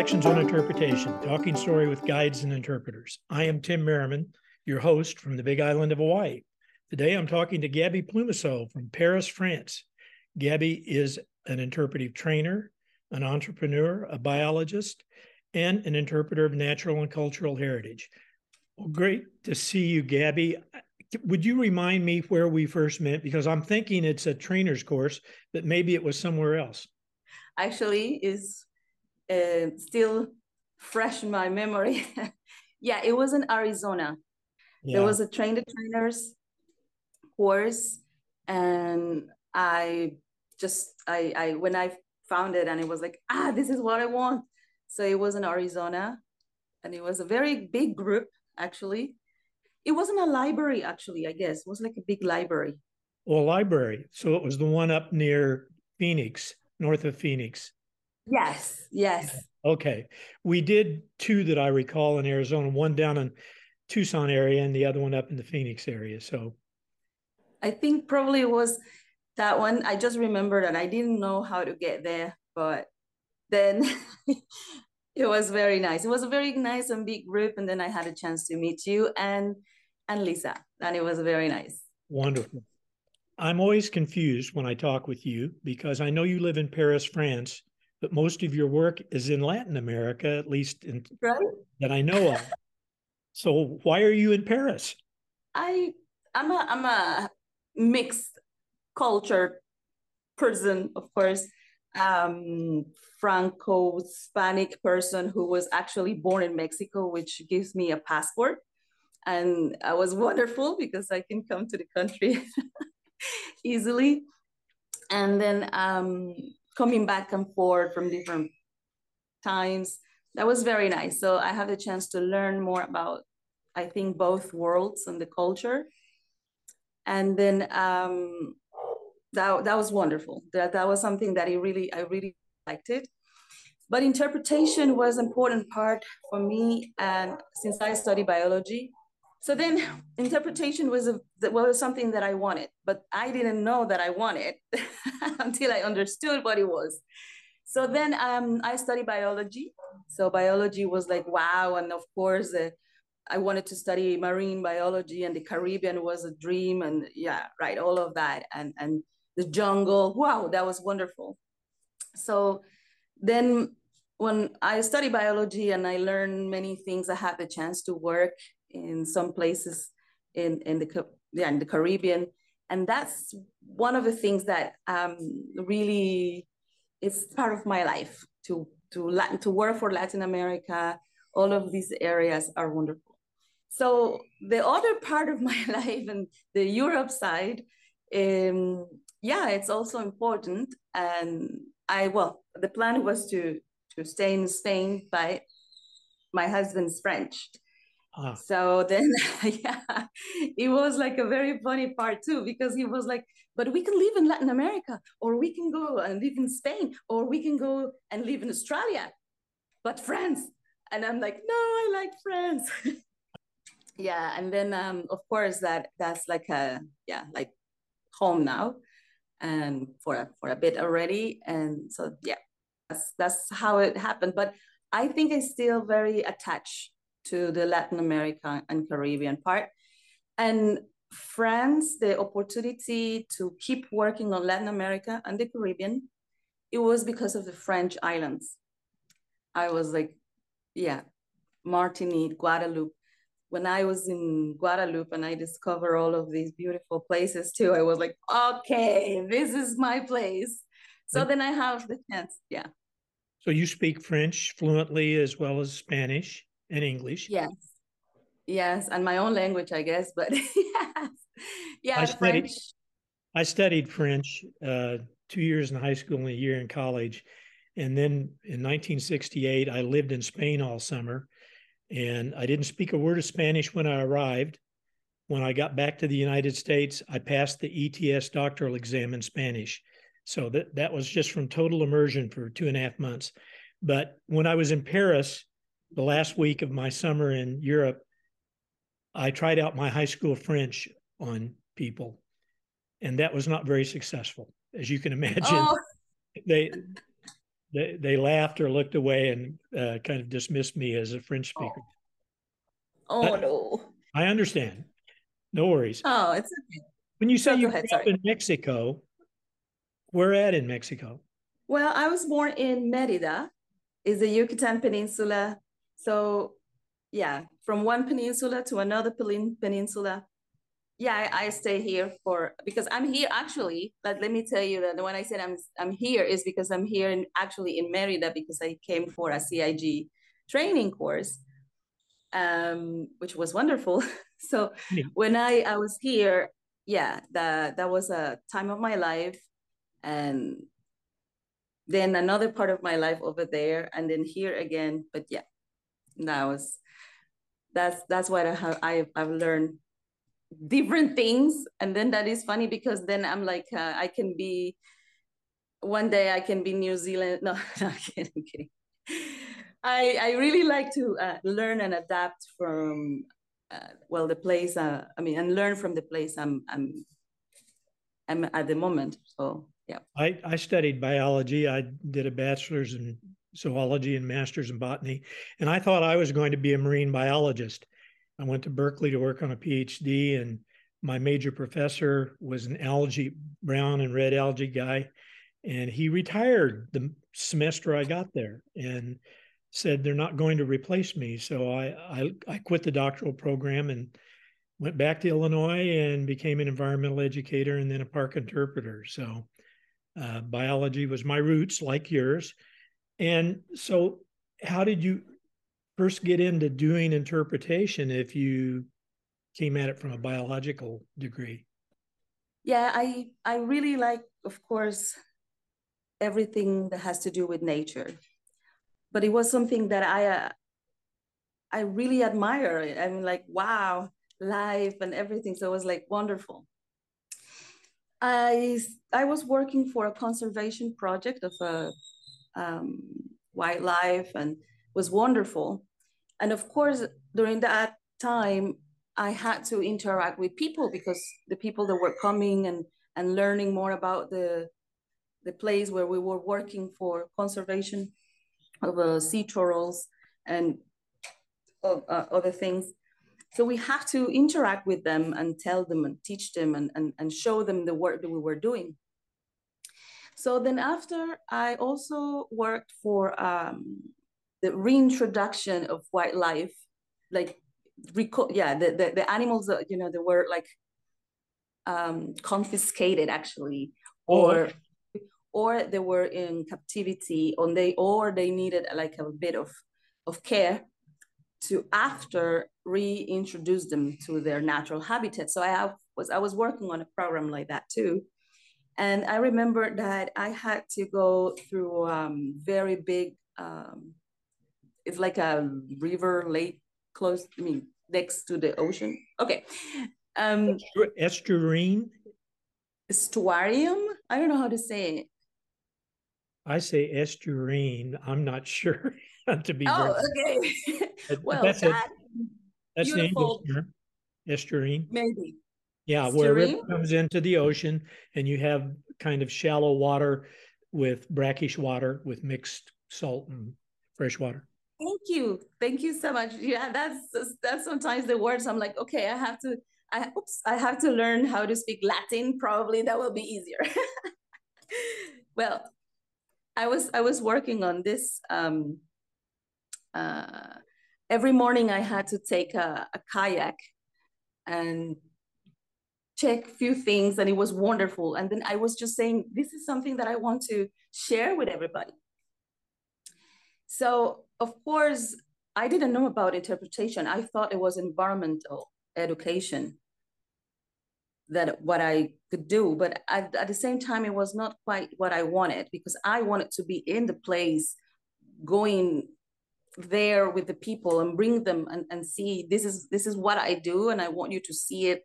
Reflections on Interpretation, talking story with guides and interpreters. I am Tim Merriman, your host from the Big Island of Hawaii. Today I'm talking to Gabby Plumasseau from Paris, France. Gabby is an interpretive trainer, an entrepreneur, a biologist, and an interpreter of natural and cultural heritage. Well, great to see you, Gabby. Would you remind me where we first met? Because I'm thinking it's a trainer's course, but maybe it was somewhere else. Actually, is uh, still fresh in my memory. yeah, it was in Arizona. Yeah. There was a train the trainers course, and I just I I when I found it and it was like ah this is what I want. So it was in Arizona, and it was a very big group actually it wasn't a library, actually, I guess. It was like a big library. Well, library. So it was the one up near Phoenix, north of Phoenix. Yes, yes. Okay. We did two that I recall in Arizona, one down in Tucson area and the other one up in the Phoenix area. So I think probably it was that one. I just remember that I didn't know how to get there, but then it was very nice. It was a very nice and big group. And then I had a chance to meet you and and Lisa, and it was very nice. Wonderful. I'm always confused when I talk with you because I know you live in Paris, France, but most of your work is in Latin America, at least in, right? that I know of. So why are you in Paris? I I'm a I'm a mixed culture person, of course. Um, Franco Hispanic person who was actually born in Mexico, which gives me a passport and I was wonderful because I can come to the country easily. And then um, coming back and forth from different times, that was very nice. So I have the chance to learn more about, I think, both worlds and the culture. And then um, that, that was wonderful. That, that was something that I really, I really liked it. But interpretation was important part for me. And since I study biology, so then interpretation was a, was something that I wanted, but I didn't know that I wanted until I understood what it was. So then um, I studied biology. So biology was like, wow. And of course, uh, I wanted to study marine biology and the Caribbean was a dream. And yeah, right, all of that. And, and the jungle, wow, that was wonderful. So then when I studied biology and I learned many things, I had the chance to work in some places in, in the yeah, in the Caribbean. And that's one of the things that um, really is part of my life to to Latin, to work for Latin America. All of these areas are wonderful. So the other part of my life and the Europe side, um, yeah, it's also important. And I well, the plan was to to stay in Spain, but my husband's French. Uh-huh. So then, yeah, it was like a very funny part too, because he was like, but we can live in Latin America, or we can go and live in Spain, or we can go and live in Australia, but France. And I'm like, no, I like France. yeah. And then, um, of course, that that's like a, yeah, like home now and for a, for a bit already. And so, yeah, that's, that's how it happened. But I think I'm still very attached to the Latin America and Caribbean part. And France, the opportunity to keep working on Latin America and the Caribbean, it was because of the French islands. I was like, yeah, Martinique, Guadeloupe. When I was in Guadeloupe and I discovered all of these beautiful places too, I was like, okay, this is my place. So then I have the chance, yeah. So you speak French fluently as well as Spanish? And English. Yes. Yes, and my own language, I guess, but yes. Yeah, I studied, French. I studied French uh, two years in high school and a year in college. And then in 1968, I lived in Spain all summer. And I didn't speak a word of Spanish when I arrived. When I got back to the United States, I passed the ETS doctoral exam in Spanish. So that, that was just from total immersion for two and a half months. But when I was in Paris, the last week of my summer in Europe, I tried out my high school French on people, and that was not very successful, as you can imagine. Oh. They they, they laughed or looked away and uh, kind of dismissed me as a French speaker. Oh, oh no. I understand. No worries. Oh, it's okay. When you say you grew up in Mexico, where at in Mexico? Well, I was born in Merida, is the Yucatan Peninsula. So, yeah, from one peninsula to another peninsula. Yeah, I, I stay here for because I'm here actually. But let me tell you that when I said I'm I'm here is because I'm here in actually in Merida because I came for a CIG training course, um, which was wonderful. so yeah. when I I was here, yeah, that that was a time of my life, and then another part of my life over there, and then here again. But yeah, that was that's that's what I have I've, I've learned different things, and then that is funny because then I'm like uh, I can be one day I can be New Zealand. No, no kidding, kidding. I I really like to uh, learn and adapt from uh, well the place uh, i mean and learn from the place i'm i'm i'm at the moment so yeah i i studied biology i did a bachelor's in zoology and master's in botany and i thought i was going to be a marine biologist i went to berkeley to work on a phd and my major professor was an algae brown and red algae guy and he retired the semester i got there and said they're not going to replace me. So I, I, I quit the doctoral program and went back to Illinois and became an environmental educator and then a park interpreter. So uh, biology was my roots, like yours. And so, how did you first get into doing interpretation if you came at it from a biological degree? Yeah, I I really like, of course, everything that has to do with nature but it was something that I uh, I really admire. I mean, like wow, life and everything. So it was like wonderful. I I was working for a conservation project of a um, wildlife and was wonderful. And of course, during that time, I had to interact with people because the people that were coming and and learning more about the the place where we were working for conservation of uh, sea turtles and uh, other things. So we have to interact with them and tell them and teach them and, and, and show them the work that we were doing. So then after I also worked for um, the reintroduction of wildlife, like yeah, the, the, the animals that, you know, they were like um, confiscated actually, or oh or they were in captivity or they or they needed like a bit of of care to after reintroduce them to their natural habitat. So i have, was i was working on a program like that too and i remember that i had to go through um, very big um, it's like a river lake close i mean next to the ocean okay um estuarine estuarium i don't know how to say it I say estuarine. I'm not sure to be. Oh, okay. well, that's that, a, that's the English term. Estuarine. Maybe. Yeah, where it comes into the ocean and you have kind of shallow water with brackish water with mixed salt and fresh water. Thank you. Thank you so much. Yeah, that's that's sometimes the words I'm like, okay, I have to I oops, I have to learn how to speak Latin. Probably that will be easier. well, I was I was working on this. Um, uh, every morning I had to take a, a kayak and check a few things, and it was wonderful. And then I was just saying, this is something that I want to share with everybody. So of course, I didn't know about interpretation. I thought it was environmental education that what I could do. But at, at the same time, it was not quite what I wanted because I wanted to be in the place, going there with the people and bring them and, and see this is this is what I do and I want you to see it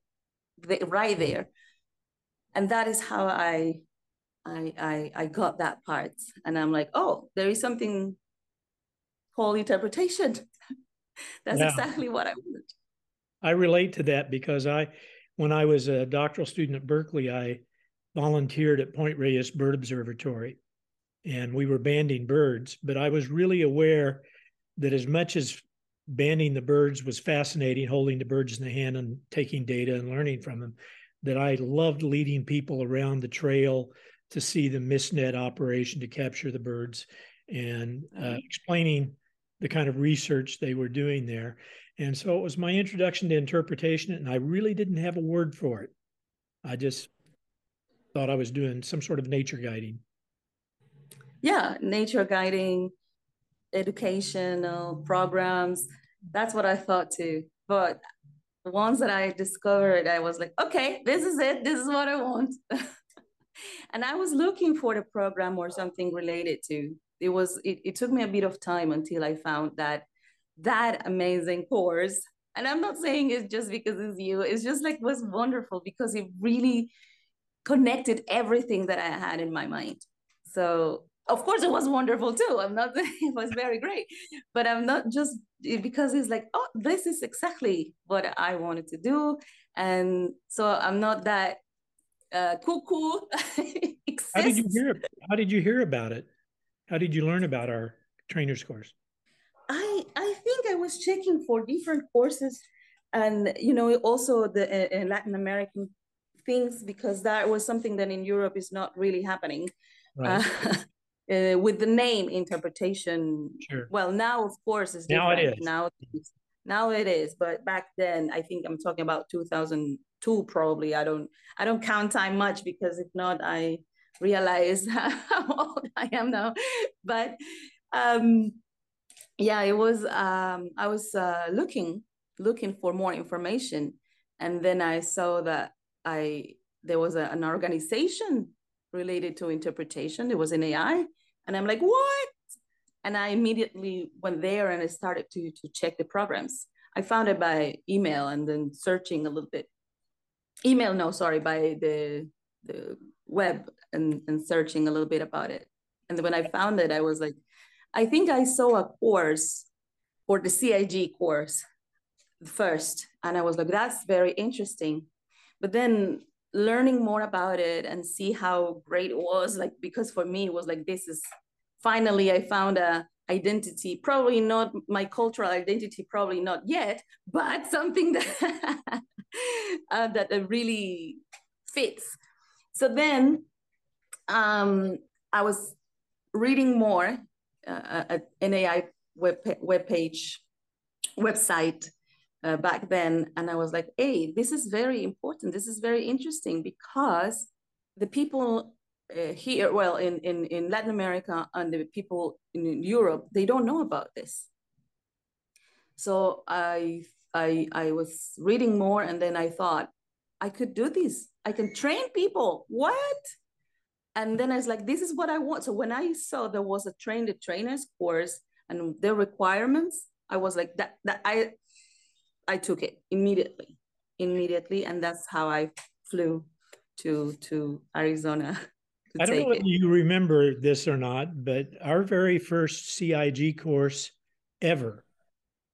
right there. And that is how I I I, I got that part. And I'm like, oh, there is something called interpretation. That's yeah. exactly what I wanted. I relate to that because I when I was a doctoral student at Berkeley, I volunteered at Point Reyes Bird Observatory. and we were banding birds. But I was really aware that as much as banding the birds was fascinating, holding the birds in the hand and taking data and learning from them, that I loved leading people around the trail to see the mist net operation to capture the birds and uh, mm-hmm. explaining the kind of research they were doing there. And so it was my introduction to interpretation, and I really didn't have a word for it. I just thought I was doing some sort of nature guiding. Yeah, nature guiding, educational programs. That's what I thought too. But the ones that I discovered, I was like, okay, this is it. This is what I want. and I was looking for the program or something related to. It was. It, it took me a bit of time until I found that that amazing course. And I'm not saying it's just because it's you. It's just like was wonderful because it really connected everything that I had in my mind. So of course it was wonderful too. I'm not it was very great, but I'm not just because it's like, oh, this is exactly what I wanted to do. And so I'm not that uh cuckoo. how did you hear how did you hear about it? How did you learn about our trainers course? I I think I was checking for different courses and you know also the uh, Latin American things because that was something that in Europe is not really happening. Right. Uh, uh, with the name interpretation. Sure. Well, now of course it's different. Now it is. Now, now it is. But back then, I think I'm talking about 2002 probably. I don't I don't count time much because if not, I realize how old I am now. But um, yeah, it was. Um, I was uh, looking looking for more information, and then I saw that I there was a, an organization related to interpretation. It was NAI. And I'm like, what? And I immediately went there and I started to, to check the programs. I found it by email and then searching a little bit. Email, no, sorry, by the, the web and, and searching a little bit about it. And when I found it, I was like, I think I saw a course for the CIG course first. And I was like, that's very interesting. But then learning more about it and see how great it was like because for me it was like this is finally i found a identity probably not my cultural identity probably not yet but something that uh, that really fits. So then um, i was reading more uh, at nai web, web page website uh, back then. And I was like, hey, this is very important. This is very interesting because the people uh, here, well, in, in, in Latin America and the people in Europe, they don't know about this. So I, I, I was reading more and then I thought, I could do this. I can train people. What? And then I was like, this is what I want. So when I saw there was a train the trainers course and their requirements, I was like, that, that I, I took it immediately, immediately, and that's how I flew to to Arizona. To I don't know if you remember this or not, but our very first CIG course ever,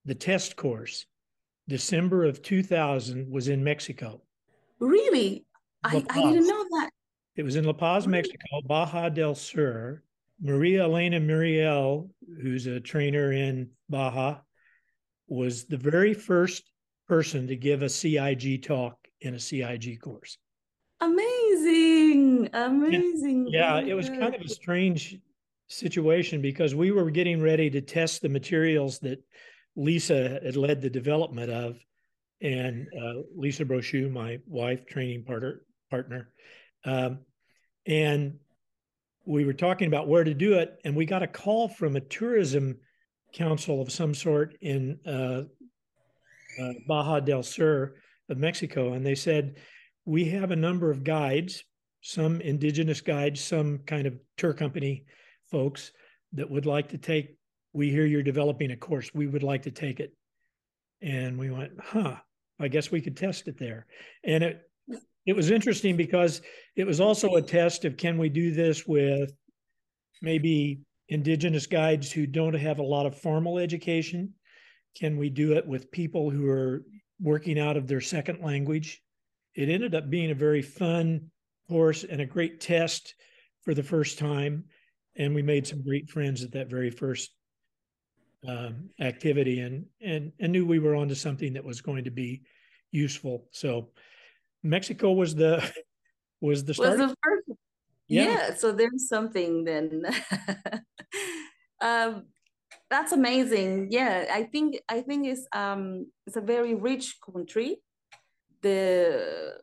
the test course, December of 2000, was in Mexico. Really? I, I didn't know that. It was in La Paz. Mexico, Baja del Sur. Maria Elena Muriel, who's a trainer in Baja, was the very first person to give a CIG talk in a CIG course. Amazing. Amazing. And, yeah, it was kind of a strange situation because we were getting ready to test the materials that Lisa had led the development of. And uh, Lisa Brochu, my wife, training partner, partner. Um, and we were talking about where to do it. And we got a call from a tourism council of some sort in uh, uh, Baja del Sur of Mexico, and they said we have a number of guides, some indigenous guides, some kind of tour company folks that would like to take. We hear you're developing a course. We would like to take it, and we went, huh? I guess we could test it there, and it it was interesting because it was also a test of can we do this with maybe indigenous guides who don't have a lot of formal education? Can we do it with people who are working out of their second language? It ended up being a very fun course and a great test for the first time. and we made some great friends at that very first um, activity, and and and knew we were onto something that was going to be useful. So Mexico was the was the start. Was the first. Yeah. yeah. So there's something then. um, that's amazing. Yeah, I think I think it's um it's a very rich country. The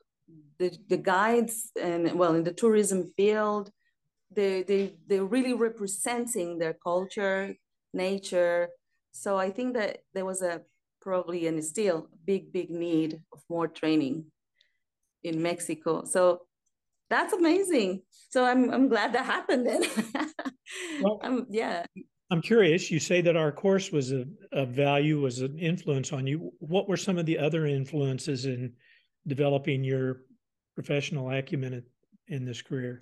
the the guides and well in the tourism field, they they they're really representing their culture, nature. So I think that there was a probably and still big big need of more training in Mexico. So that's amazing. So I'm I'm glad that happened then. well, um, yeah. I'm curious. You say that our course was a, a value, was an influence on you. What were some of the other influences in developing your professional acumen in this career?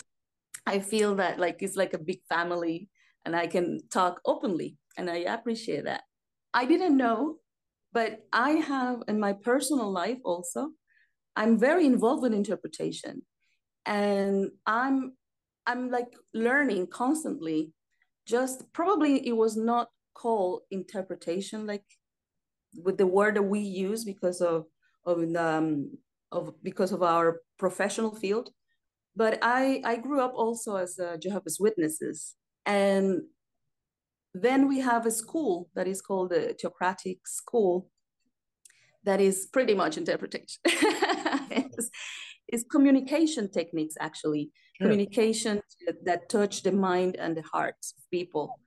I feel that like it's like a big family, and I can talk openly, and I appreciate that. I didn't know, but I have in my personal life also. I'm very involved with interpretation, and I'm I'm like learning constantly. Just probably it was not called interpretation like with the word that we use because of of um of because of our professional field. But i i grew up also as jehovah's witnesses. And then we have a school that is called the theocratic school that is pretty much interpretation it's communication techniques actually sure. communication that touch the mind and the hearts of people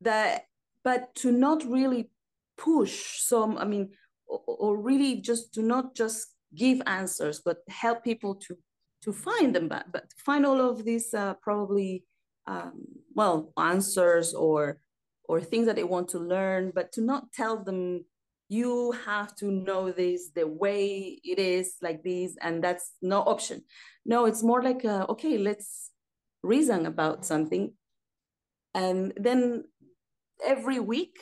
that but to not really push some i mean or, or really just to not just give answers but help people to to find them but, but find all of these uh, probably um, well answers or or things that they want to learn but to not tell them you have to know this the way it is like this and that's no option. No it's more like a, okay let's reason about something. And then every week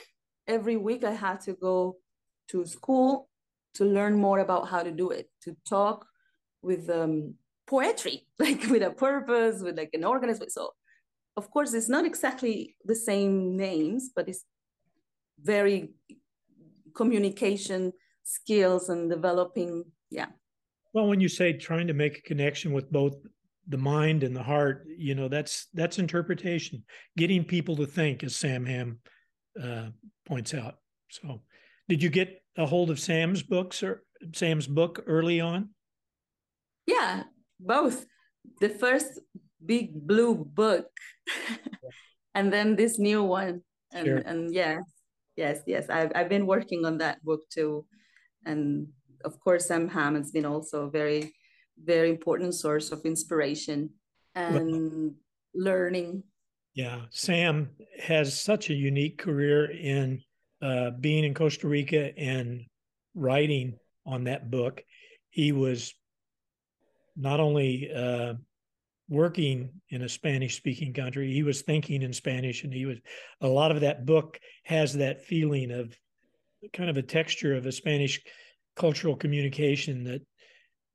every week i had to go to school to learn more about how to do it to talk with um, poetry like with a purpose with like an organism so of course it's not exactly the same names but it's very communication skills and developing yeah. Well when you say trying to make a connection with both the mind and the heart you know that's that's interpretation. Getting people to think as sam ham uh, points out. So did you get a hold of sam's books or sam's book early on? Yeah both. The first big blue book and then this new one. And sure. and yeah yes yes. I've, I've been working on that book too. And of course sam ham has been also a very very important source of inspiration and well, learning. Yeah sam has such a unique career in uh, being in costa rica and writing on that book. He was not only uh, working in a Spanish speaking country. He was thinking in Spanish, and he was a lot of that book has that feeling of kind of a texture of a Spanish cultural communication that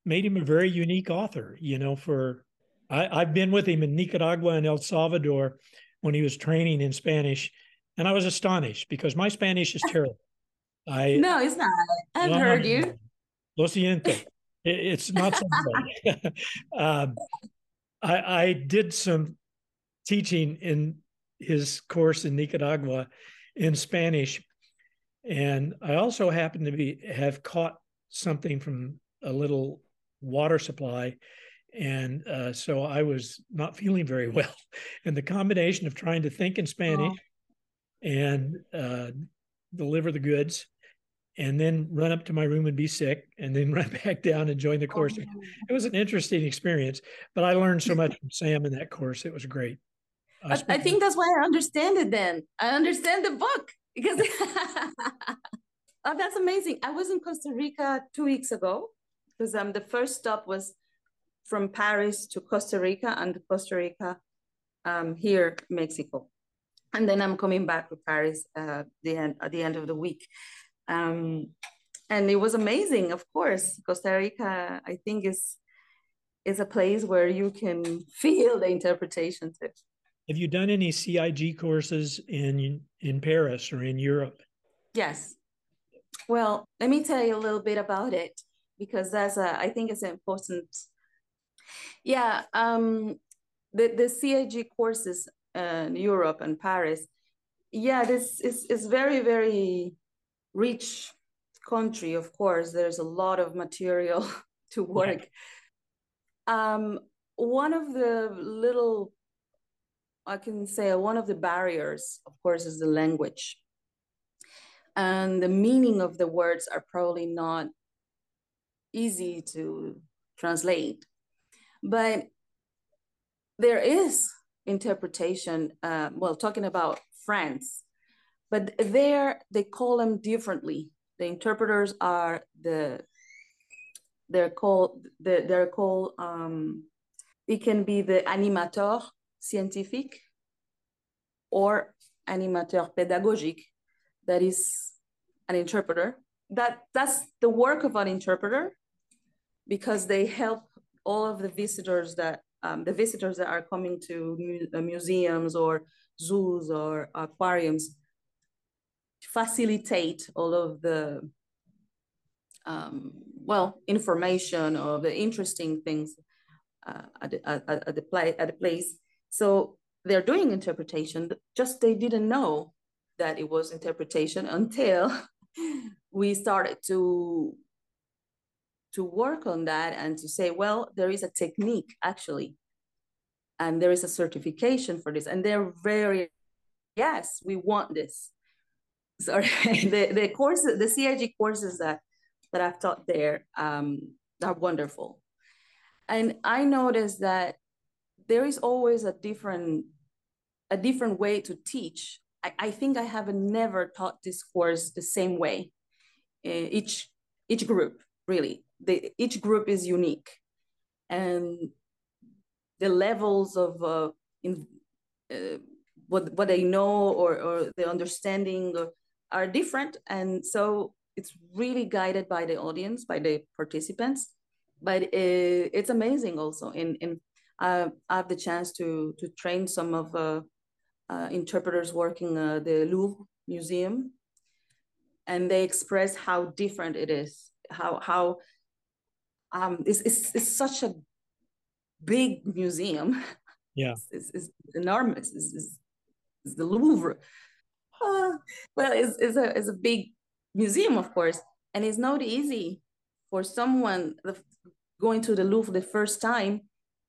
made him a very unique author. You know, for I, I've been with him in Nicaragua and El Salvador when he was training in Spanish, and I was astonished because my Spanish is terrible. I no, it's not. I've heard you. Lo siento. it's not so bad. um, I, I did some teaching in his course in Nicaragua in Spanish, and I also happened to be have caught something from a little water supply, and uh, so I was not feeling very well. And the combination of trying to think in Spanish oh. and uh, deliver the goods and then run up to my room and be sick and then run back down and join the course. Oh. It was an interesting experience, but I learned so much from Sam in that course. It was great. I, I think that's why I understand it then. I understand the book because oh, that's amazing. I was in Costa Rica two weeks ago because um, the first stop was from Paris to Costa Rica and Costa Rica um, here, Mexico. And then I'm coming back to Paris uh, the end, at the end of the week. Um, and it was amazing, of course. Costa Rica, I think, is is a place where you can feel the interpretation too. Have you done any CIG courses in in Paris or in Europe? Yes. Well, let me tell you a little bit about it because that's a, I think it's important. Yeah, um, the the CIG courses in Europe and Paris. Yeah, this is is very very rich country. Of course, there's a lot of material to work. Um, one of the little I can say one of the barriers, of course, is the language. And the meaning of the words are probably not easy to translate. But there is interpretation, uh, well, talking about France, but there they call them differently. The interpreters are the, they're called, they're called, um, it can be the animateur scientifique or animateur pédagogique, that is an interpreter. That, that's the work of an interpreter because they help all of the visitors that um, the visitors that are coming to mu uh, museums or zoos or aquariums facilitate all of the um, well information or the interesting things uh, at, at, at, the play, at the place so they're doing interpretation, just they didn't know that it was interpretation until we started to to work on that and to say, well, there is a technique actually, and there is a certification for this, and they're very, yes, we want this. Sorry, the the courses, the CIG courses that that I've taught there um, are wonderful, and I noticed that there is always a different a different way to teach. I, I think I have never taught this course the same way. Uh, each each group really, the, each group is unique, and the levels of uh, in, uh, what what they know or or the understanding are different, and so it's really guided by the audience, by the participants. But uh, it's amazing also in in I, I have the chance to to train some of uh, uh, interpreters working uh, the Louvre Museum, and they express how different it is. How how um, it's, it's, it's such a big museum. Yeah, it's, it's, it's enormous. It's, it's, it's, the Louvre. Uh, well, it's, it's a it's a big museum, of course, and it's not easy for someone going to the Louvre the first time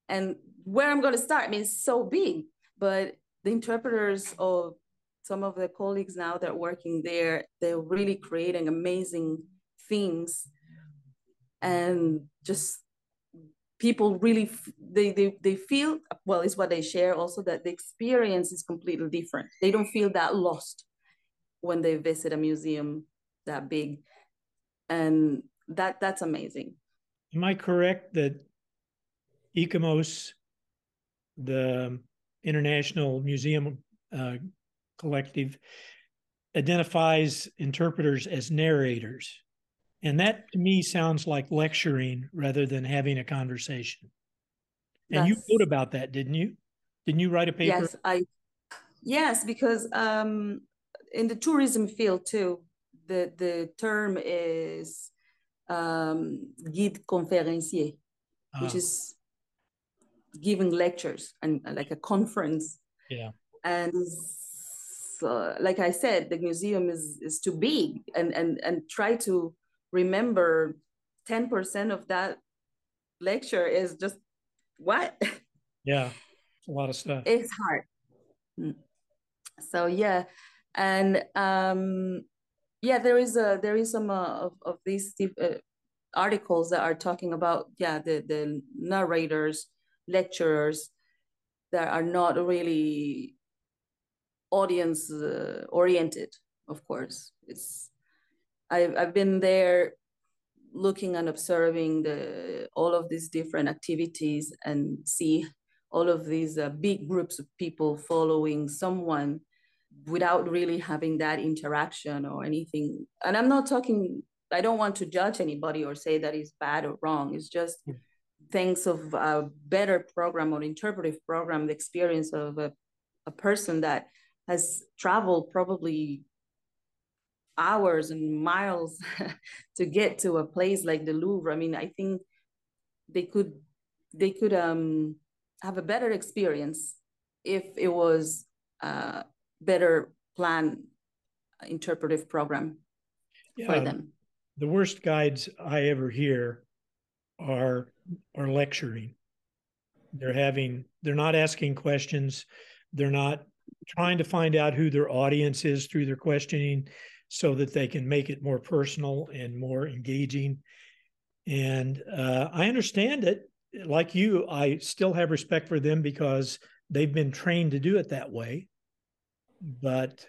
and where I'm going to start. I mean, it's so big, but the interpreters of some of the colleagues now that are working there, they're really creating amazing themes and just people really they, they they feel well it's what they share also that the experience is completely different. They don't feel that lost when they visit a museum that big. And that that's amazing. Am i correct that ICOMOS the International Museum uh, Collective, identifies interpreters as narrators. And that to me sounds like lecturing rather than having a conversation. And you wrote about that, didn't you? Didn't you write a paper? Yes, I yes, because um, in the tourism field too, the the term is um, guide conférencier, which ah. is giving lectures and like a conference. Yeah. And so, like I said, the museum is is too big, and and and try to remember ten percent of that lecture is just what. Yeah, a lot of stuff. It's hard. Hmm. So yeah, and um, yeah, there is a there is some uh, of of these uh, articles that are talking about yeah the the narrators lecturers that are not really audience uh, oriented of course it's I've, I've been there looking and observing the all of these different activities and see all of these uh, big groups of people following someone without really having that interaction or anything. And i'm not talking i don't want to judge anybody or say that is bad or wrong. It's just mm thanks of a better program or interpretive program, the experience of a a person that has traveled probably hours and miles to get to a place like the Louvre. I mean, I think they could they could um, have a better experience if it was a better planned interpretive program yeah, for them. The worst guides I ever hear are are lecturing. They're having they're not asking questions. They're not trying to find out who their audience is through their questioning so that they can make it more personal and more engaging. And uh, I understand it. Like you, I still have respect for them because they've been trained to do it that way. But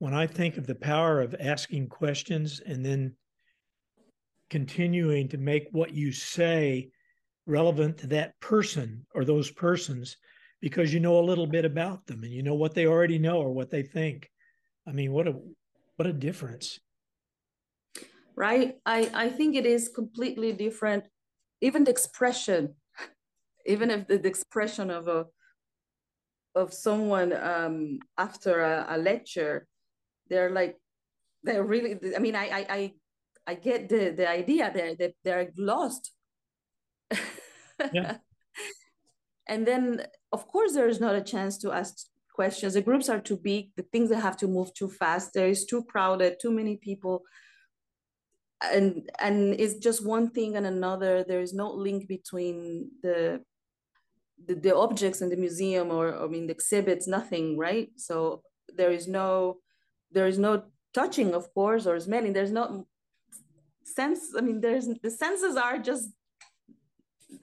when I think of the power of asking questions and then continuing to make what you say relevant to that person or those persons because you know a little bit about them and you know what they already know or what they think. I mean, what a what a difference. Right? I I think it is completely different even the expression even if the, the expression of a of someone um after a, a lecture they're like they're really i mean i i i, I get the the idea there that they're lost yeah. and then of course there is not a chance to ask questions the groups are too big the things that have to move too fast there is too crowded too many people and and it's just one thing and another there is no link between the the, the objects in the museum or i mean the exhibits nothing right so there is no there is no touching, of course, or smelling. There's no sense. I mean, there's the senses are just.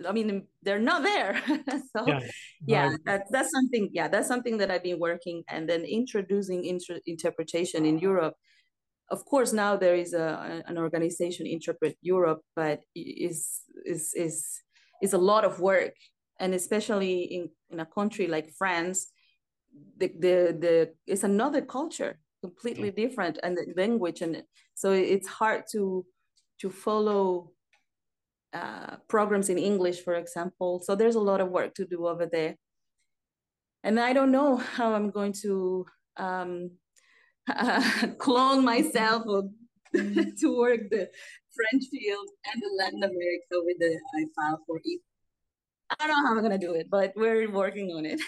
I mean, they're not there. so yeah, yeah that, that's something. Yeah, that's something that I've been working, and then introducing inter- interpretation in Europe. Of course, now there is a an organization, Interpret Europe, but is is is is a lot of work, and especially in in a country like France, the the the it's another culture completely mm. different and the language and so it's hard to to follow uh, programs in english for example so there's a lot of work to do over there and i don't know how i'm going to um, uh, clone myself or to work the french field and the latin america with the i file for e I don't know how I'm going to do it, but we're working on it.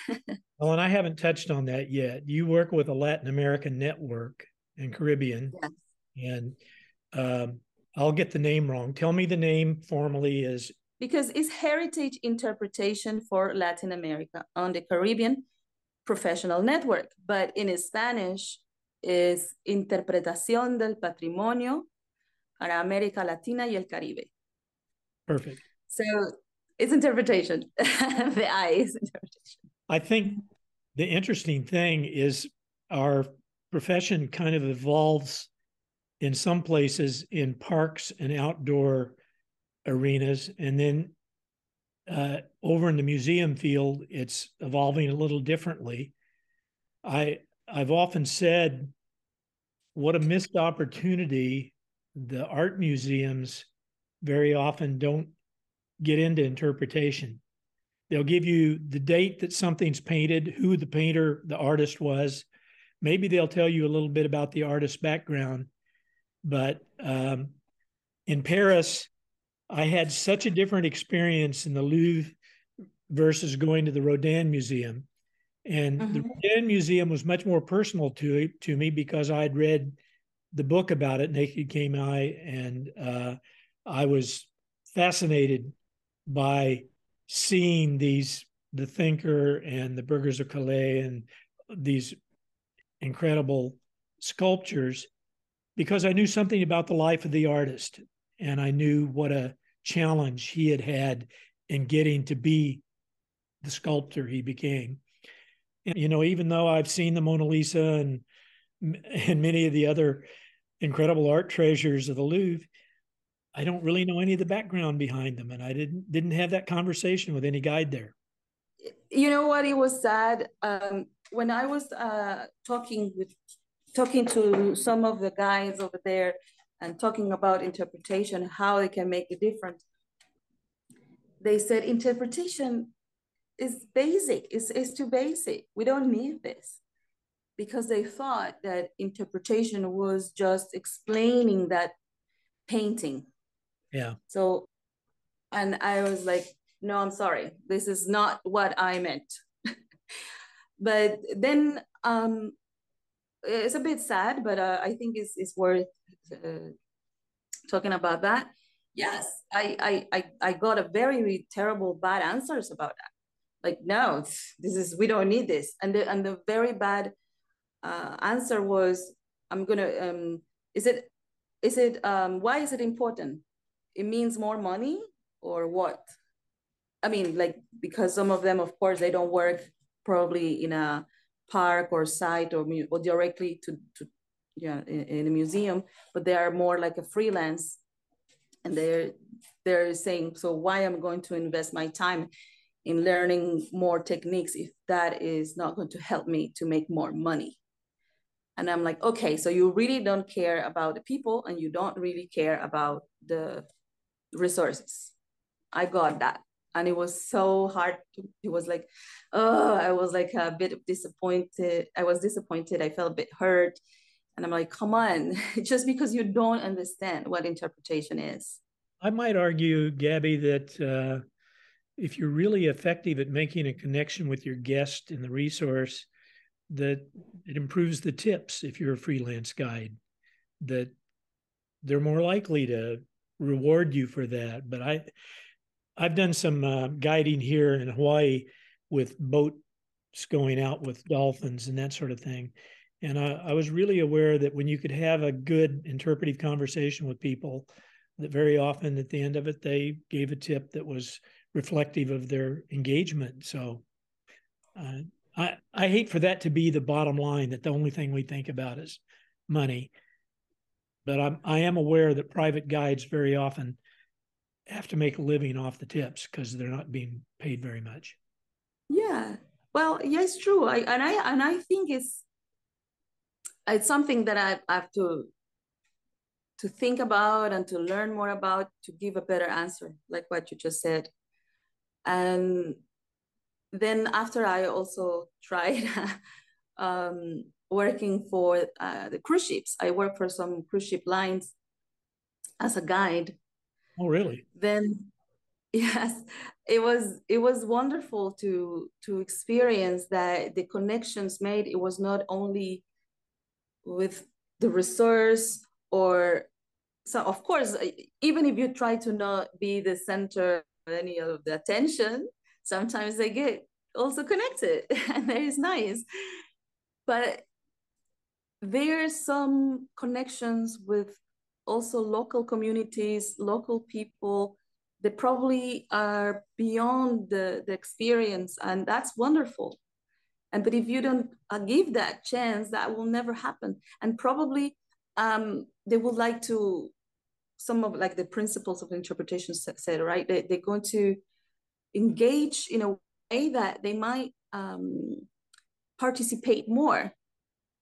well, and I haven't touched on that yet. You work with a Latin American network in Caribbean, yes. and um, I'll get the name wrong. Tell me the name formally is because it's Heritage Interpretation for Latin America on the Caribbean Professional Network, but in Spanish is Interpretación del Patrimonio para América Latina y el Caribe. Perfect. So it's interpretation. the I is interpretation. I think the interesting thing is our profession kind of evolves in some places in parks and outdoor arenas. And then uh, over in the museum field, it's evolving a little differently. I I've often said what a missed opportunity the art museums very often don't get into interpretation. They'll give you the date that something's painted, who the painter, the artist was. Maybe they'll tell you a little bit about the artist's background. But um, in Paris, I had such a different experience in the Louvre versus going to the Rodin Museum. And mm-hmm. the Rodin Museum was much more personal to to me because I had read the book about it, Naked Came I, and uh, I was fascinated by seeing these the thinker and the burghers of calais and these incredible sculptures because i knew something about the life of the artist and i knew what a challenge he had had in getting to be the sculptor he became and, you know even though i've seen the mona lisa and and many of the other incredible art treasures of the louvre I don't really know any of the background behind them, and I didn't didn't have that conversation with any guide there. You know what? It was sad um, when I was uh, talking with talking to some of the guys over there and talking about interpretation, how it can make a difference. They said interpretation is basic. It's, it's too basic. We don't need this. Because they thought that interpretation was just explaining that painting. Yeah. So, and I was like, no, I'm sorry. This is not what I meant. but then um, it's a bit sad, but uh, I think it's, it's worth uh, talking about that. Yes, I, I, I, I got a very terrible bad answers about that. Like no this is we don't need this. And the and the very bad uh, answer was i'm gonna um is it is it um why is it important? It means more money or what? I mean like because some of them of course they don't work probably in a park or site or, or directly to to yeah in, in a museum but they are more like a freelance and they're they're saying so why am i'm going to invest my time in learning more techniques if that is not going to help me to make more money. And I'm like, okay, so you really don't care about the people and you don't really care about the resources. I got that. And it was so hard. To, it was like, oh, I was like a bit disappointed. I was disappointed. I felt a bit hurt. And I'm like, come on, just because you don't understand what interpretation is. I might argue, Gabby, that uh, if you're really effective at making a connection with your guest and the resource, that it improves the tips if you're a freelance guide, that they're more likely to reward you for that. But I, I've done some uh, guiding here in Hawaii with boats going out with dolphins and that sort of thing. And I, I was really aware that when you could have a good interpretive conversation with people, that very often at the end of it, they gave a tip that was reflective of their engagement. So uh, I I hate for that to be the bottom line that the only thing we think about is money. But I'm I am aware that private guides very often have to make a living off the tips because they're not being paid very much. Yeah. Well, yeah, it's true. I and I and I think it's it's something that I have to to think about and to learn more about to give a better answer, like what you just said. And then after I also tried um, working for uh, the cruise ships. I worked for some cruise ship lines as a guide. Oh, really? Then, yes, it was it was wonderful to to experience that the connections made. It was not only with the resource or so. Of course, even if you try to not be the center of any of the attention, sometimes they get also connected and that is nice. But there's some connections with also local communities, local people They probably are beyond the, the experience and that's wonderful. And but if you don't uh, give that chance, that will never happen. And probably um, they would like to some of like the principles of interpretation said, right? They, they're going to engage in a way that they might um, participate more.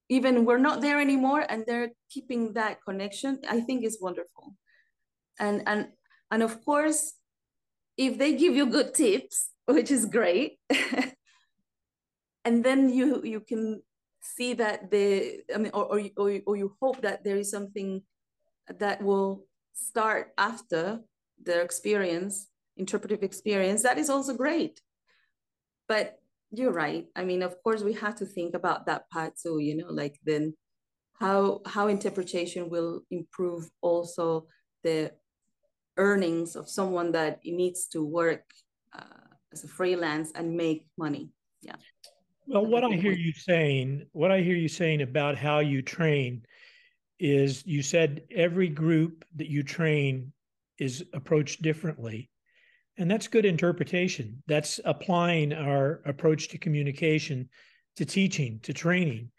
Even we're not there anymore and they're keeping that connection, I think is wonderful. And, and, and of course, if they give you good tips, which is great, and then you, you can see that the, I mean, or, or, or, or you hope that there is something that will start after their experience, interpretive experience, that is also great. But you're right. I mean, of course, we have to think about that part too, you know, like then how how interpretation will improve also the earnings of someone that needs to work uh, as a freelance and make money. Yeah. Well, what I hear you saying, what I hear you saying about how you train is you said every group that you train is approached differently. And that's good interpretation. That's applying our approach to communication, to teaching, to training,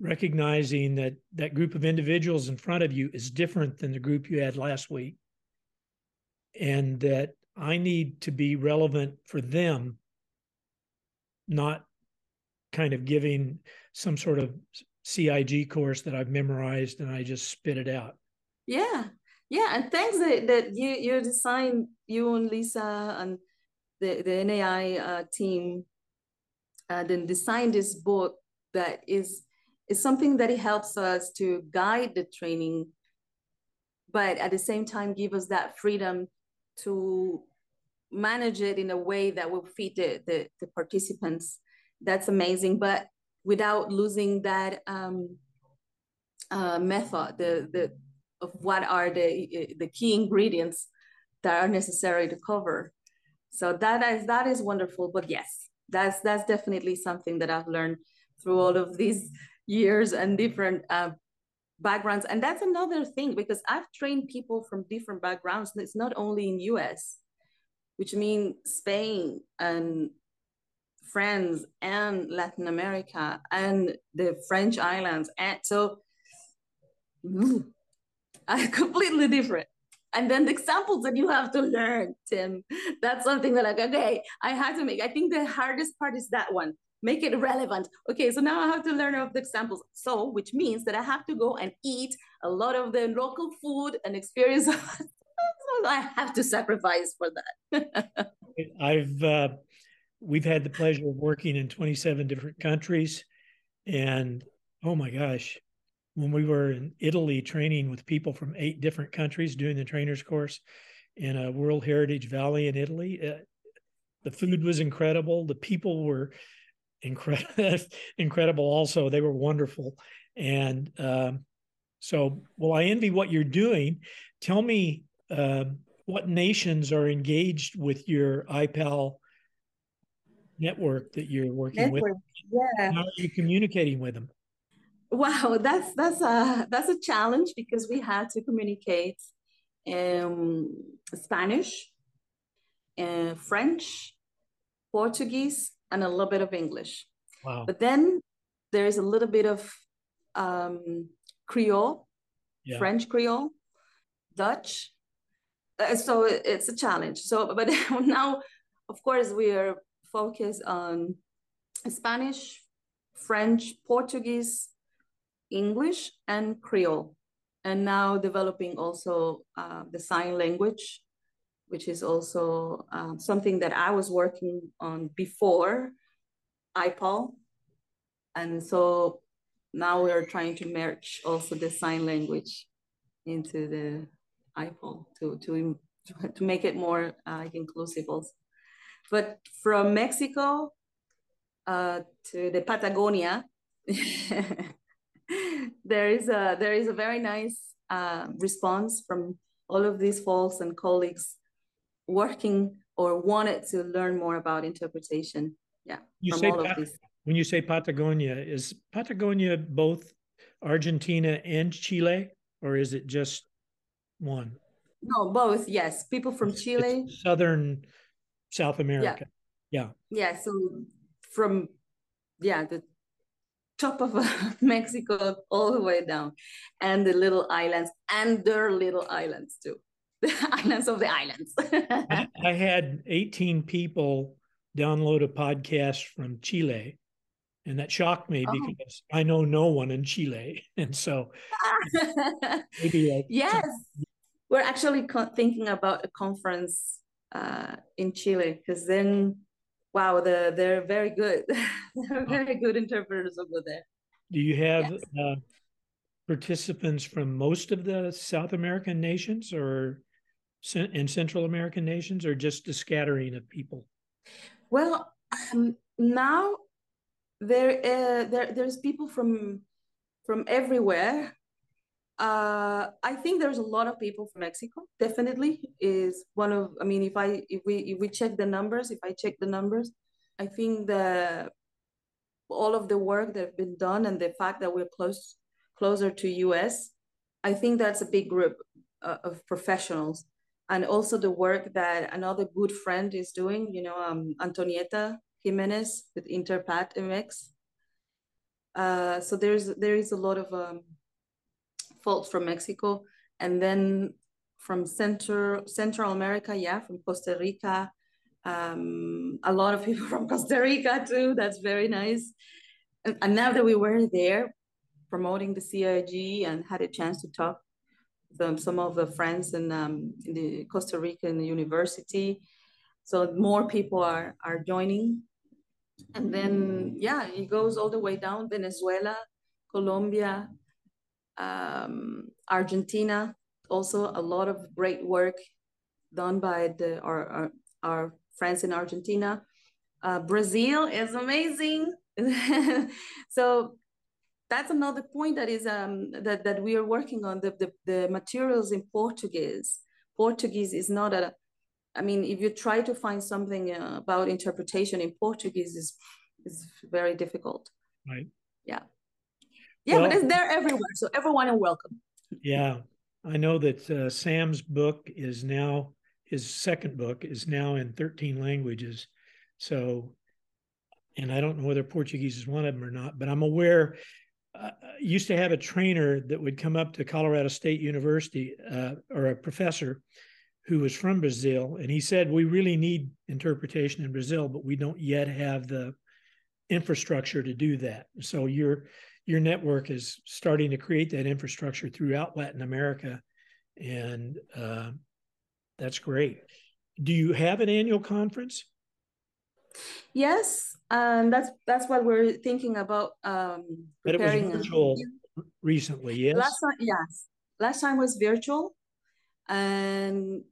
recognizing that that group of individuals in front of you is different than the group you had last week. And that I need to be relevant for them, not kind of giving some sort of CIG course that I've memorized and I just spit it out. Yeah. Yeah. And thanks that, that you you designed you and Lisa and the, the NAI uh, team uh, then designed this book that is, is something that it helps us to guide the training, but at the same time give us that freedom to manage it in a way that will fit the, the, the participants. That's amazing, but without losing that um, uh, method, the, the, of what are the, the key ingredients that are necessary to cover. So that is that is wonderful. But yes, that's that's definitely something that I've learned through all of these years and different uh, backgrounds. And that's another thing because I've trained people from different backgrounds. It's not only in US, which means Spain and France and Latin America and the French islands. And so are completely different. And then the examples that you have to learn, Tim, that's something that like, okay, I had to make. I think the hardest part is that one. Make it relevant. Okay, so now I have to learn of the examples. So, which means that I have to go and eat a lot of the local food and experience. I have to sacrifice for that. I've uh, we've had the pleasure of working in 27 different countries, and oh my gosh, when we were in Italy training with people from eight different countries doing the trainer's course in a World Heritage Valley in Italy. Uh, the food was incredible. The people were incredible, incredible. Also, they were wonderful. And um, so, well, I envy what you're doing. Tell me uh, what nations are engaged with your I-PAL network that you're working network. with. Yeah. How are you communicating with them? Wow, that's that's a that's a challenge because we had to communicate um, Spanish, uh, French, Portuguese, and a little bit of English. Wow. But then there's a little bit of um, Creole, yeah. French Creole, Dutch. Uh, so it's a challenge. So, but now, of course, we are focused on Spanish, French, Portuguese, English and Creole, and now developing also uh, the sign language, which is also uh, something that I was working on before I-PAL. And so now we're trying to merge also the sign language into the I-PAL to, to, to make it more uh, inclusive also. But from Mexico uh, to the Patagonia, there is a there is a very nice uh, response from all of these folks and colleagues working or wanted to learn more about interpretation. Yeah, you say Pat- when you say Patagonia, is Patagonia both Argentina and Chile, or is it just one? No, both. Yes, people from it's, Chile, it's southern South America. Yeah. yeah. Yeah. So from yeah the top of Mexico all the way down, and the little islands and their little islands too, the islands of the islands. I, I had 18 people download a podcast from Chile. And that shocked me oh. because I know no one in Chile. And so maybe yes, we're actually thinking about a conference uh, in Chile because then wow, the, they're very good. they're very good interpreters over there. Do you have yes. uh, participants from most of the South American nations or in Central American nations or just a scattering of people? Well, um, now there, uh, there there's people from from everywhere. Uh, I think there's a lot of people from Mexico. Definitely is one of. I mean, if I if we if we check the numbers, if I check the numbers, I think the all of the work that have been done and the fact that we're close closer to US, I think that's a big group uh, of professionals. And also the work that another good friend is doing, you know, um, Antonieta Jimenez with Interpat MX. Uh, so there's there is a lot of um, folks from Mexico, and then from Central Central America, yeah, from Costa Rica, um, a lot of people from Costa Rica too. That's very nice. And, and now that we were there promoting the CIG and had a chance to talk with um, some of the friends in, um, in the Costa Rican university, So more people are are joining. And then yeah, it goes all the way down Venezuela, Colombia, um, Argentina, also a lot of great work done by the our, our, our friends in Argentina. Uh, Brazil is amazing. so that's another point that is um, that, that we are working on the, the, the materials in Portuguese. Portuguese is not a, I mean, if you try to find something uh, about interpretation in Portuguese is is very difficult. Right. Yeah. Yeah, well, but it's there everywhere. So everyone is welcome. Yeah. I know that uh, Sam's book is now his second book is now in 13 languages. So, and I don't know whether Portuguese is one of them or not, but I'm aware uh, used to have a trainer that would come up to Colorado State University uh, or a professor who was from Brazil, and he said we really need interpretation in Brazil, but we don't yet have the infrastructure to do that. So your your network is starting to create that infrastructure throughout Latin America, and uh, that's great. Do you have an annual conference? Yes, and that's that's what we're thinking about. Um, but it was virtual recently, yes. Last time, yes, last time was virtual, and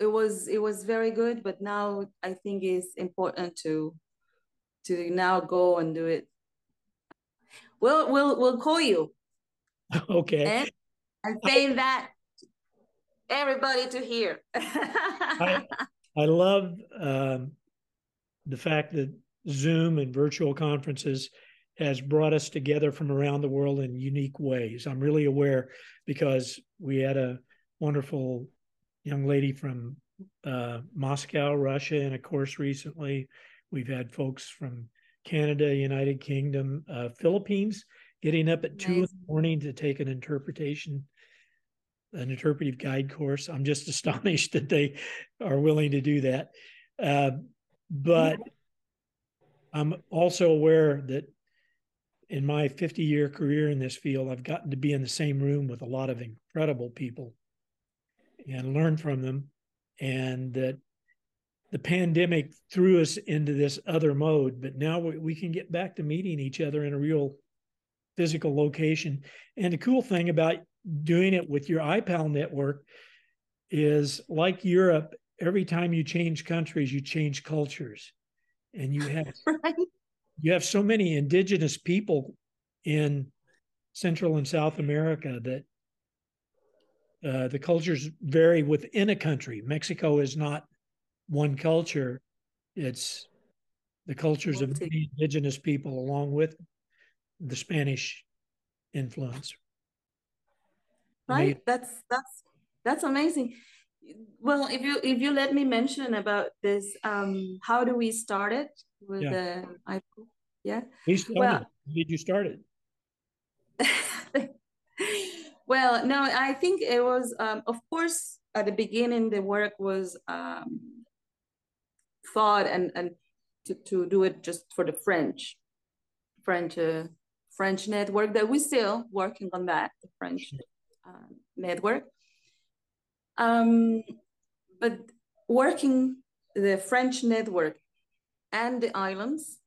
it was it was very good. But now I think it's important to to now go and do it. We'll we'll we'll call you. Okay. And, and saying that everybody to hear. I, I love um, the fact that Zoom and virtual conferences has brought us together from around the world in unique ways. I'm really aware because we had a wonderful young lady from uh, Moscow, Russia, in a course recently. We've had folks from Canada, United Kingdom, uh, Philippines getting up at two in the morning to take an interpretation, an interpretive guide course. I'm just astonished that they are willing to do that. Uh, but I'm also aware that in my 50 year career in this field, I've gotten to be in the same room with a lot of incredible people and learn from them. And that the pandemic threw us into this other mode, but now we, we can get back to meeting each other in a real physical location. And the cool thing about doing it with your I-PAL network is like Europe, every time you change countries, you change cultures, and you have right. you have so many indigenous people in Central and South America that uh, the cultures vary within a country. Mexico is not one culture; it's the cultures of many indigenous people, along with the Spanish influence. Right. That's that's that's amazing well if you if you let me mention about this um how do we start it with yeah. the I-PAL? yeah well did you start it well no i think it was um of course at the beginning the work was um thought and and to, to do it just for the french french uh, french network that we're still working on that the french uh, network um, but working the French network and the islands,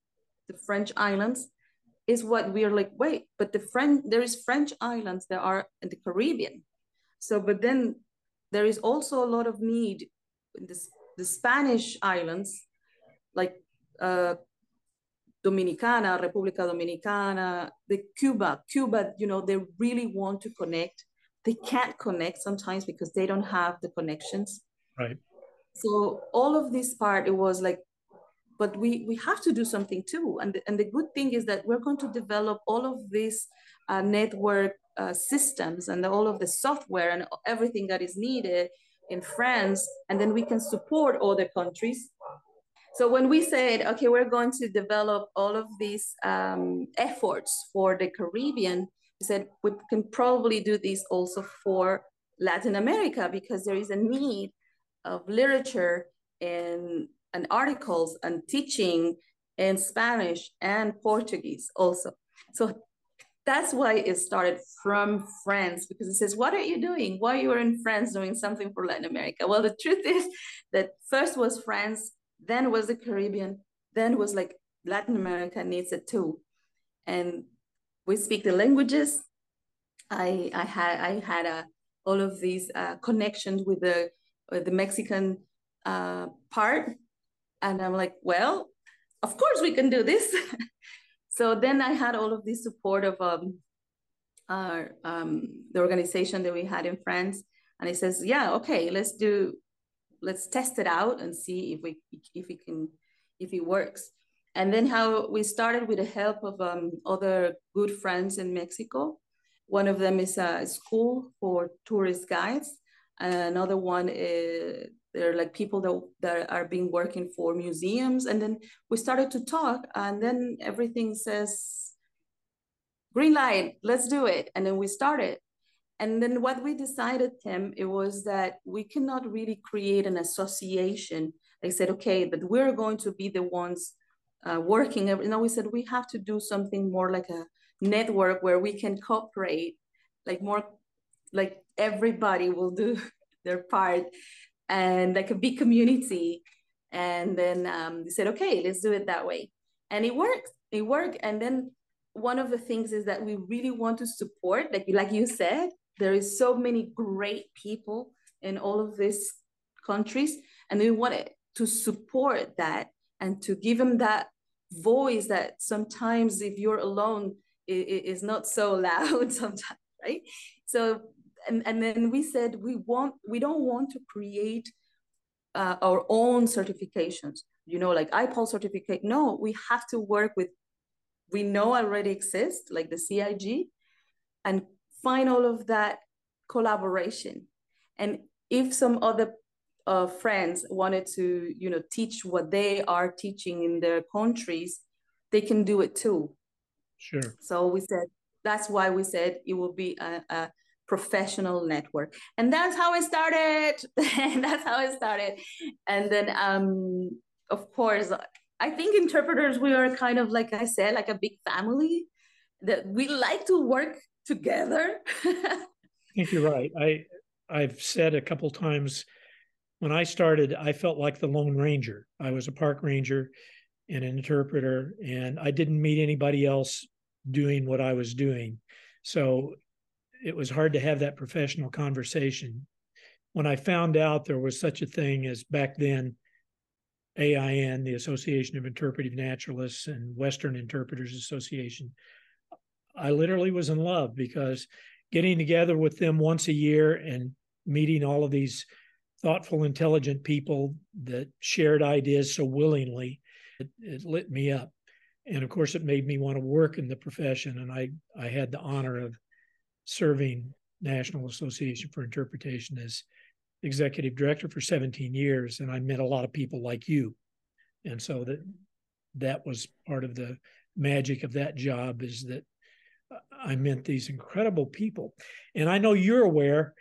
the French islands, is what we're like, wait, but the French, there is French islands that are in the Caribbean. So, but then there is also a lot of need in this, the Spanish islands, like uh, Dominicana, República Dominicana, the Cuba, Cuba, you know, they really want to connect. They can't connect sometimes because they don't have the connections. Right. So all of this part it was like but we we have to do something too. And the, and the good thing is that we're going to develop all of these uh, network uh, systems and all of the software and everything that is needed in france and then we can support other countries so when we said okay we're going to develop all of these um, efforts for the caribbean we said we can probably do this also for Latin America because there is a need of literature and, and articles and teaching in Spanish and Portuguese also. So that's why it started from France because it says, What are you doing? Why you are in France doing something for Latin America? Well, the truth is that first was France, then was the Caribbean, then was like Latin America needs it too. And we speak the languages. I I had I had a, all of these uh, connections with the with the Mexican uh, part, and I'm like, well, of course we can do this. so then I had all of this support of um, our, um, the organization that we had in France, and he says, yeah, okay, let's do, let's test it out and see if we if we can if it works. And then how we started with the help of um, other good friends in Mexico. One of them is a school for tourist guides. Another one is they're like people that, that are being working for museums. And then we started to talk and then everything says, green light, let's do it. And then we started. And then what we decided, Tim, it was that we cannot really create an association. They said, okay, but we're going to be the ones uh, working. You know, we said we have to do something more like a network where we can cooperate, like more, like everybody will do their part and like a big community. And then um, they said, okay, let's do it that way. And it worked. It worked. And then one of the things is that we really want to support, like like you said, there is so many great people in all of these countries, and we wanted to support that and to give them that voice that sometimes if you're alone it is not so loud sometimes right so and, and then we said we want we don't want to create uh, our own certifications. You know like I-PAL certificate no we have to work with we know already exist like the CIG and find all of that collaboration. And if some other uh, friends wanted to you know teach what they are teaching in their countries they can do it too. Sure. So we said that's why we said it will be a, a professional network. And that's how i started. And that's how i started. And then um of course i think interpreters we are kind of like i said like a big family that we like to work together. I think you're right. I i've said a couple times when i started i felt like the lone ranger. I was a park ranger and an interpreter and i didn't meet anybody else doing what i was doing. So it was hard to have that professional conversation. When I found out there was such a thing as back then, AIN, the Association of Interpretive Naturalists and Western Interpreters Association, I literally was in love because getting together with them once a year and meeting all of these thoughtful, intelligent people that shared ideas so willingly, it, it lit me up. And of course, it made me want to work in the profession. And I, I had the honor of serving National Association for Interpretation as executive director for 17 years, and I met a lot of people like you, and so that that was part of the magic of that job is that I met these incredible people, and I know you're aware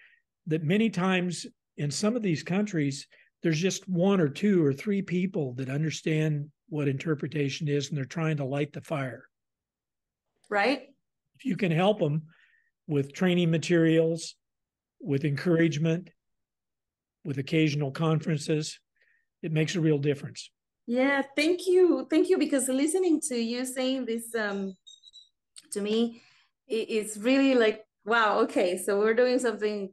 that many times in some of these countries there's just one or two or three people that understand what interpretation is and they're trying to light the fire. Right. If you can help them, with training materials, with encouragement, with occasional conferences. It makes a real difference. Yeah, thank you. Thank you because listening to you saying this um to me it's really like wow, okay, so we're doing something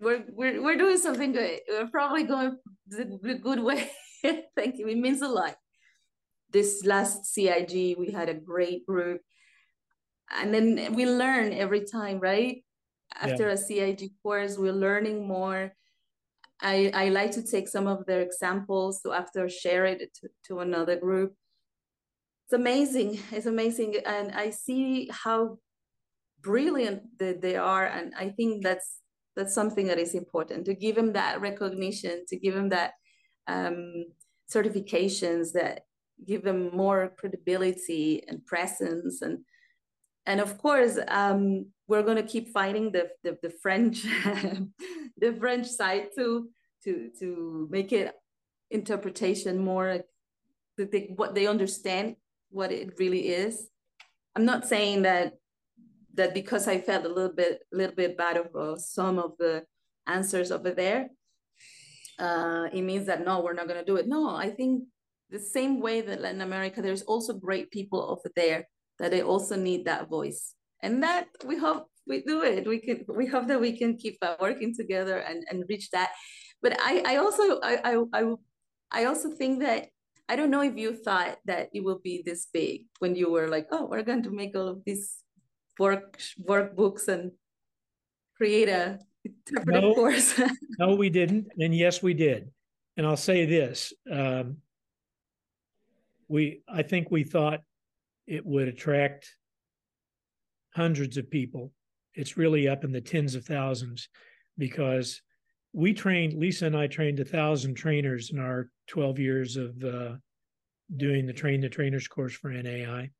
we're we're we're doing something good. We're probably going the good way. thank you. It means a lot. This last CIG, we had a great group and then we learn every time right? After yeah. a CIG course we're learning more. I, I like to take some of their examples to after share it to, to another group. It's amazing it's amazing. And i see how brilliant that they are and i think that's that's something that is important to give them that recognition to give them that um, certifications that give them more credibility and presence and and of course um, we're going to keep fighting the the, the french the french side too to to make it interpretation more what they understand what it really is i'm not saying that that because I felt a little bit, a little bit bad of uh, some of the answers over there, uh, it means that no, we're not going to do it. No, I think the same way that Latin America, there's also great people over there that they also need that voice, and that we hope we do it. We can, we hope that we can keep uh, working together and and reach that. But I, I also, I, I, I, I also think that I don't know if you thought that it will be this big when you were like, oh, we're going to make all of these work workbooks and create a interpretive no, course. no, we didn't, and yes, we did. And I'll say this: um, we, I think, we thought it would attract hundreds of people. It's really up in the tens of thousands because we trained Lisa and I trained a thousand trainers in our 12 years of uh, doing the train the trainers course for NAI,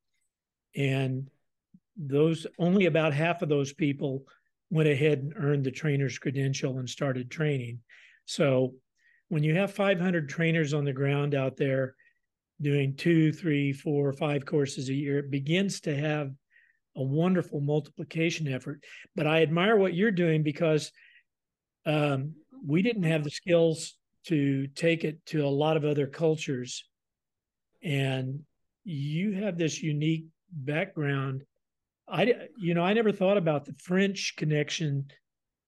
and those only about half of those people went ahead and earned the trainer's credential and started training. So when you have 500 trainers on the ground out there doing two, three, four, five courses a year, it begins to have a wonderful multiplication effort. But I admire what you're doing because um, we didn't have the skills to take it to a lot of other cultures. And you have this unique background. I, you know, I never thought about the French connection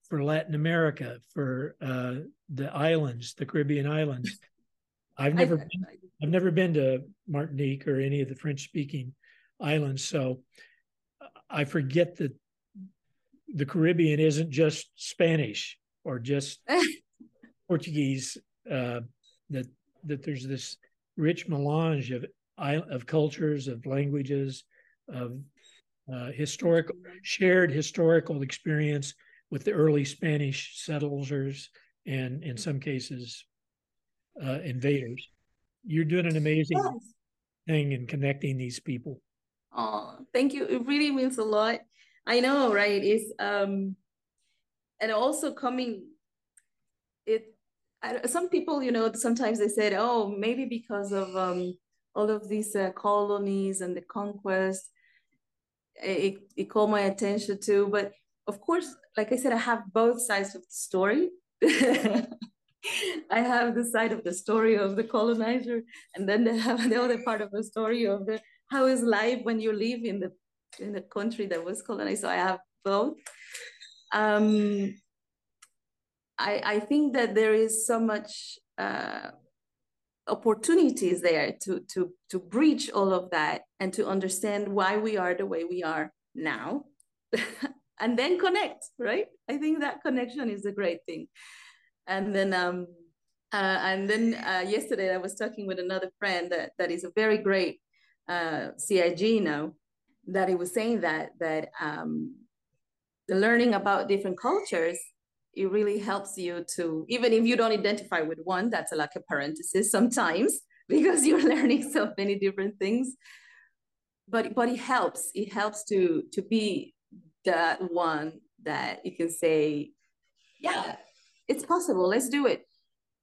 for Latin America, for uh, the islands, the Caribbean islands. I've never, been, I've never been to Martinique or any of the French-speaking islands, so I forget that the Caribbean isn't just Spanish or just Portuguese. Uh, that that there's this rich melange of of cultures, of languages, of uh, historical shared historical experience with the early Spanish settlers and in some cases uh, invaders. You're doing an amazing yes. thing in connecting these people. Oh, thank you. It really means a lot. I know, right? It's um and also coming it I, some people you know sometimes they said oh maybe because of um all of these uh, colonies and the conquest it, it caught my attention too but of course like i said i have both sides of the story i have the side of the story of the colonizer and then they have the other part of the story of the how is life when you live in the in the country that was colonized so i have both um, I, I think that there is so much uh, opportunities there to, to, to breach all of that and to understand why we are the way we are now and then connect, right? I think that connection is a great thing. And then, um, uh, and then uh, yesterday I was talking with another friend that, that is a very great uh, CIG now, that he was saying that, that um, the learning about different cultures it really helps you to even if you don't identify with one that's like a parenthesis sometimes because you're learning so many different things. But but it helps it helps to to be that one that you can say yeah it's possible. Let's do it.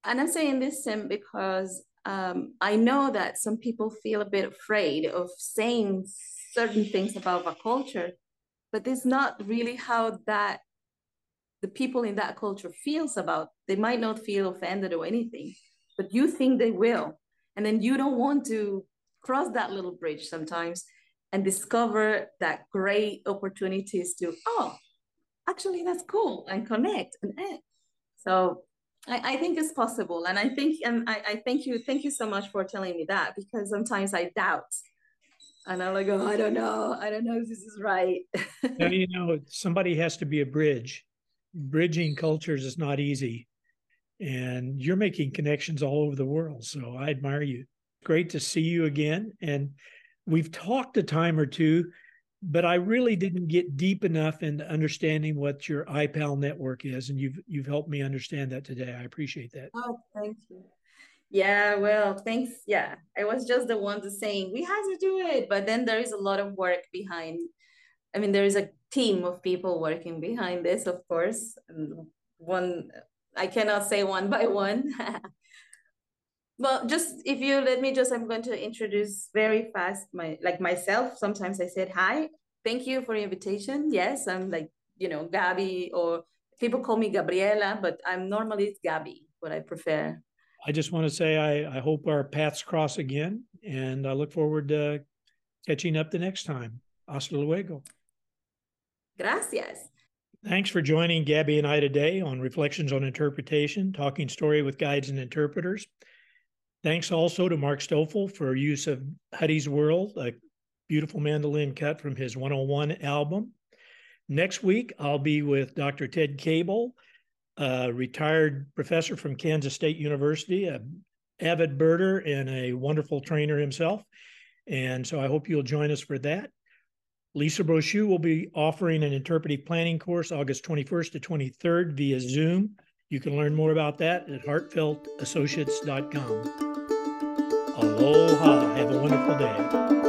And i'm saying this Tim, because um, i know that some people feel a bit afraid of saying certain things about our culture but it's not really how that the people in that culture feels about they might not feel offended or anything but you think they will. And then you don't want to cross that little bridge sometimes and discover that great opportunities to oh actually that's cool and connect and. So I, I think it's possible and i think and I, I thank you thank you so much for telling me that because sometimes i doubt and i'm like oh i don't know i don't know if this is right. Now, you know somebody has to be a bridge. Bridging cultures is not easy and you're making connections all over the world so i admire you. Great to see you again and we've talked a time or two but i really didn't get deep enough into understanding what your I-PAL network is and you've you've helped me understand that today i appreciate that oh thank you yeah well thanks yeah i was just the one to saying we have to do it but then there is a lot of work behind i mean there is a team of people working behind this, of course. And one, I cannot say one by one. well, just if you let me just, I'm going to introduce very fast my like myself. Sometimes I said hi. thank you for the invitation. Yes, I'm like, you know, Gabby, or people call me Gabriela, but I'm normally it's Gabby, what I prefer. I just want to say I, I hope our paths cross again, and I look forward to catching up the next time. Hasta luego. Gracias. Thanks for joining Gabby and I today on Reflections on Interpretation, talking story with guides and interpreters. Thanks also to Mark Stoffel for use of Huddy's World, a beautiful mandolin cut from his 101 album. Next week, I'll be with Dr. Ted Cable, a retired professor from Kansas State University, a avid birder and a wonderful trainer himself. And so I hope you'll join us for that. Lisa Brochu will be offering an interpretive planning course August 21st to 23rd via Zoom. You can learn more about that at heartfeltassociates.com. Aloha. Have a wonderful day.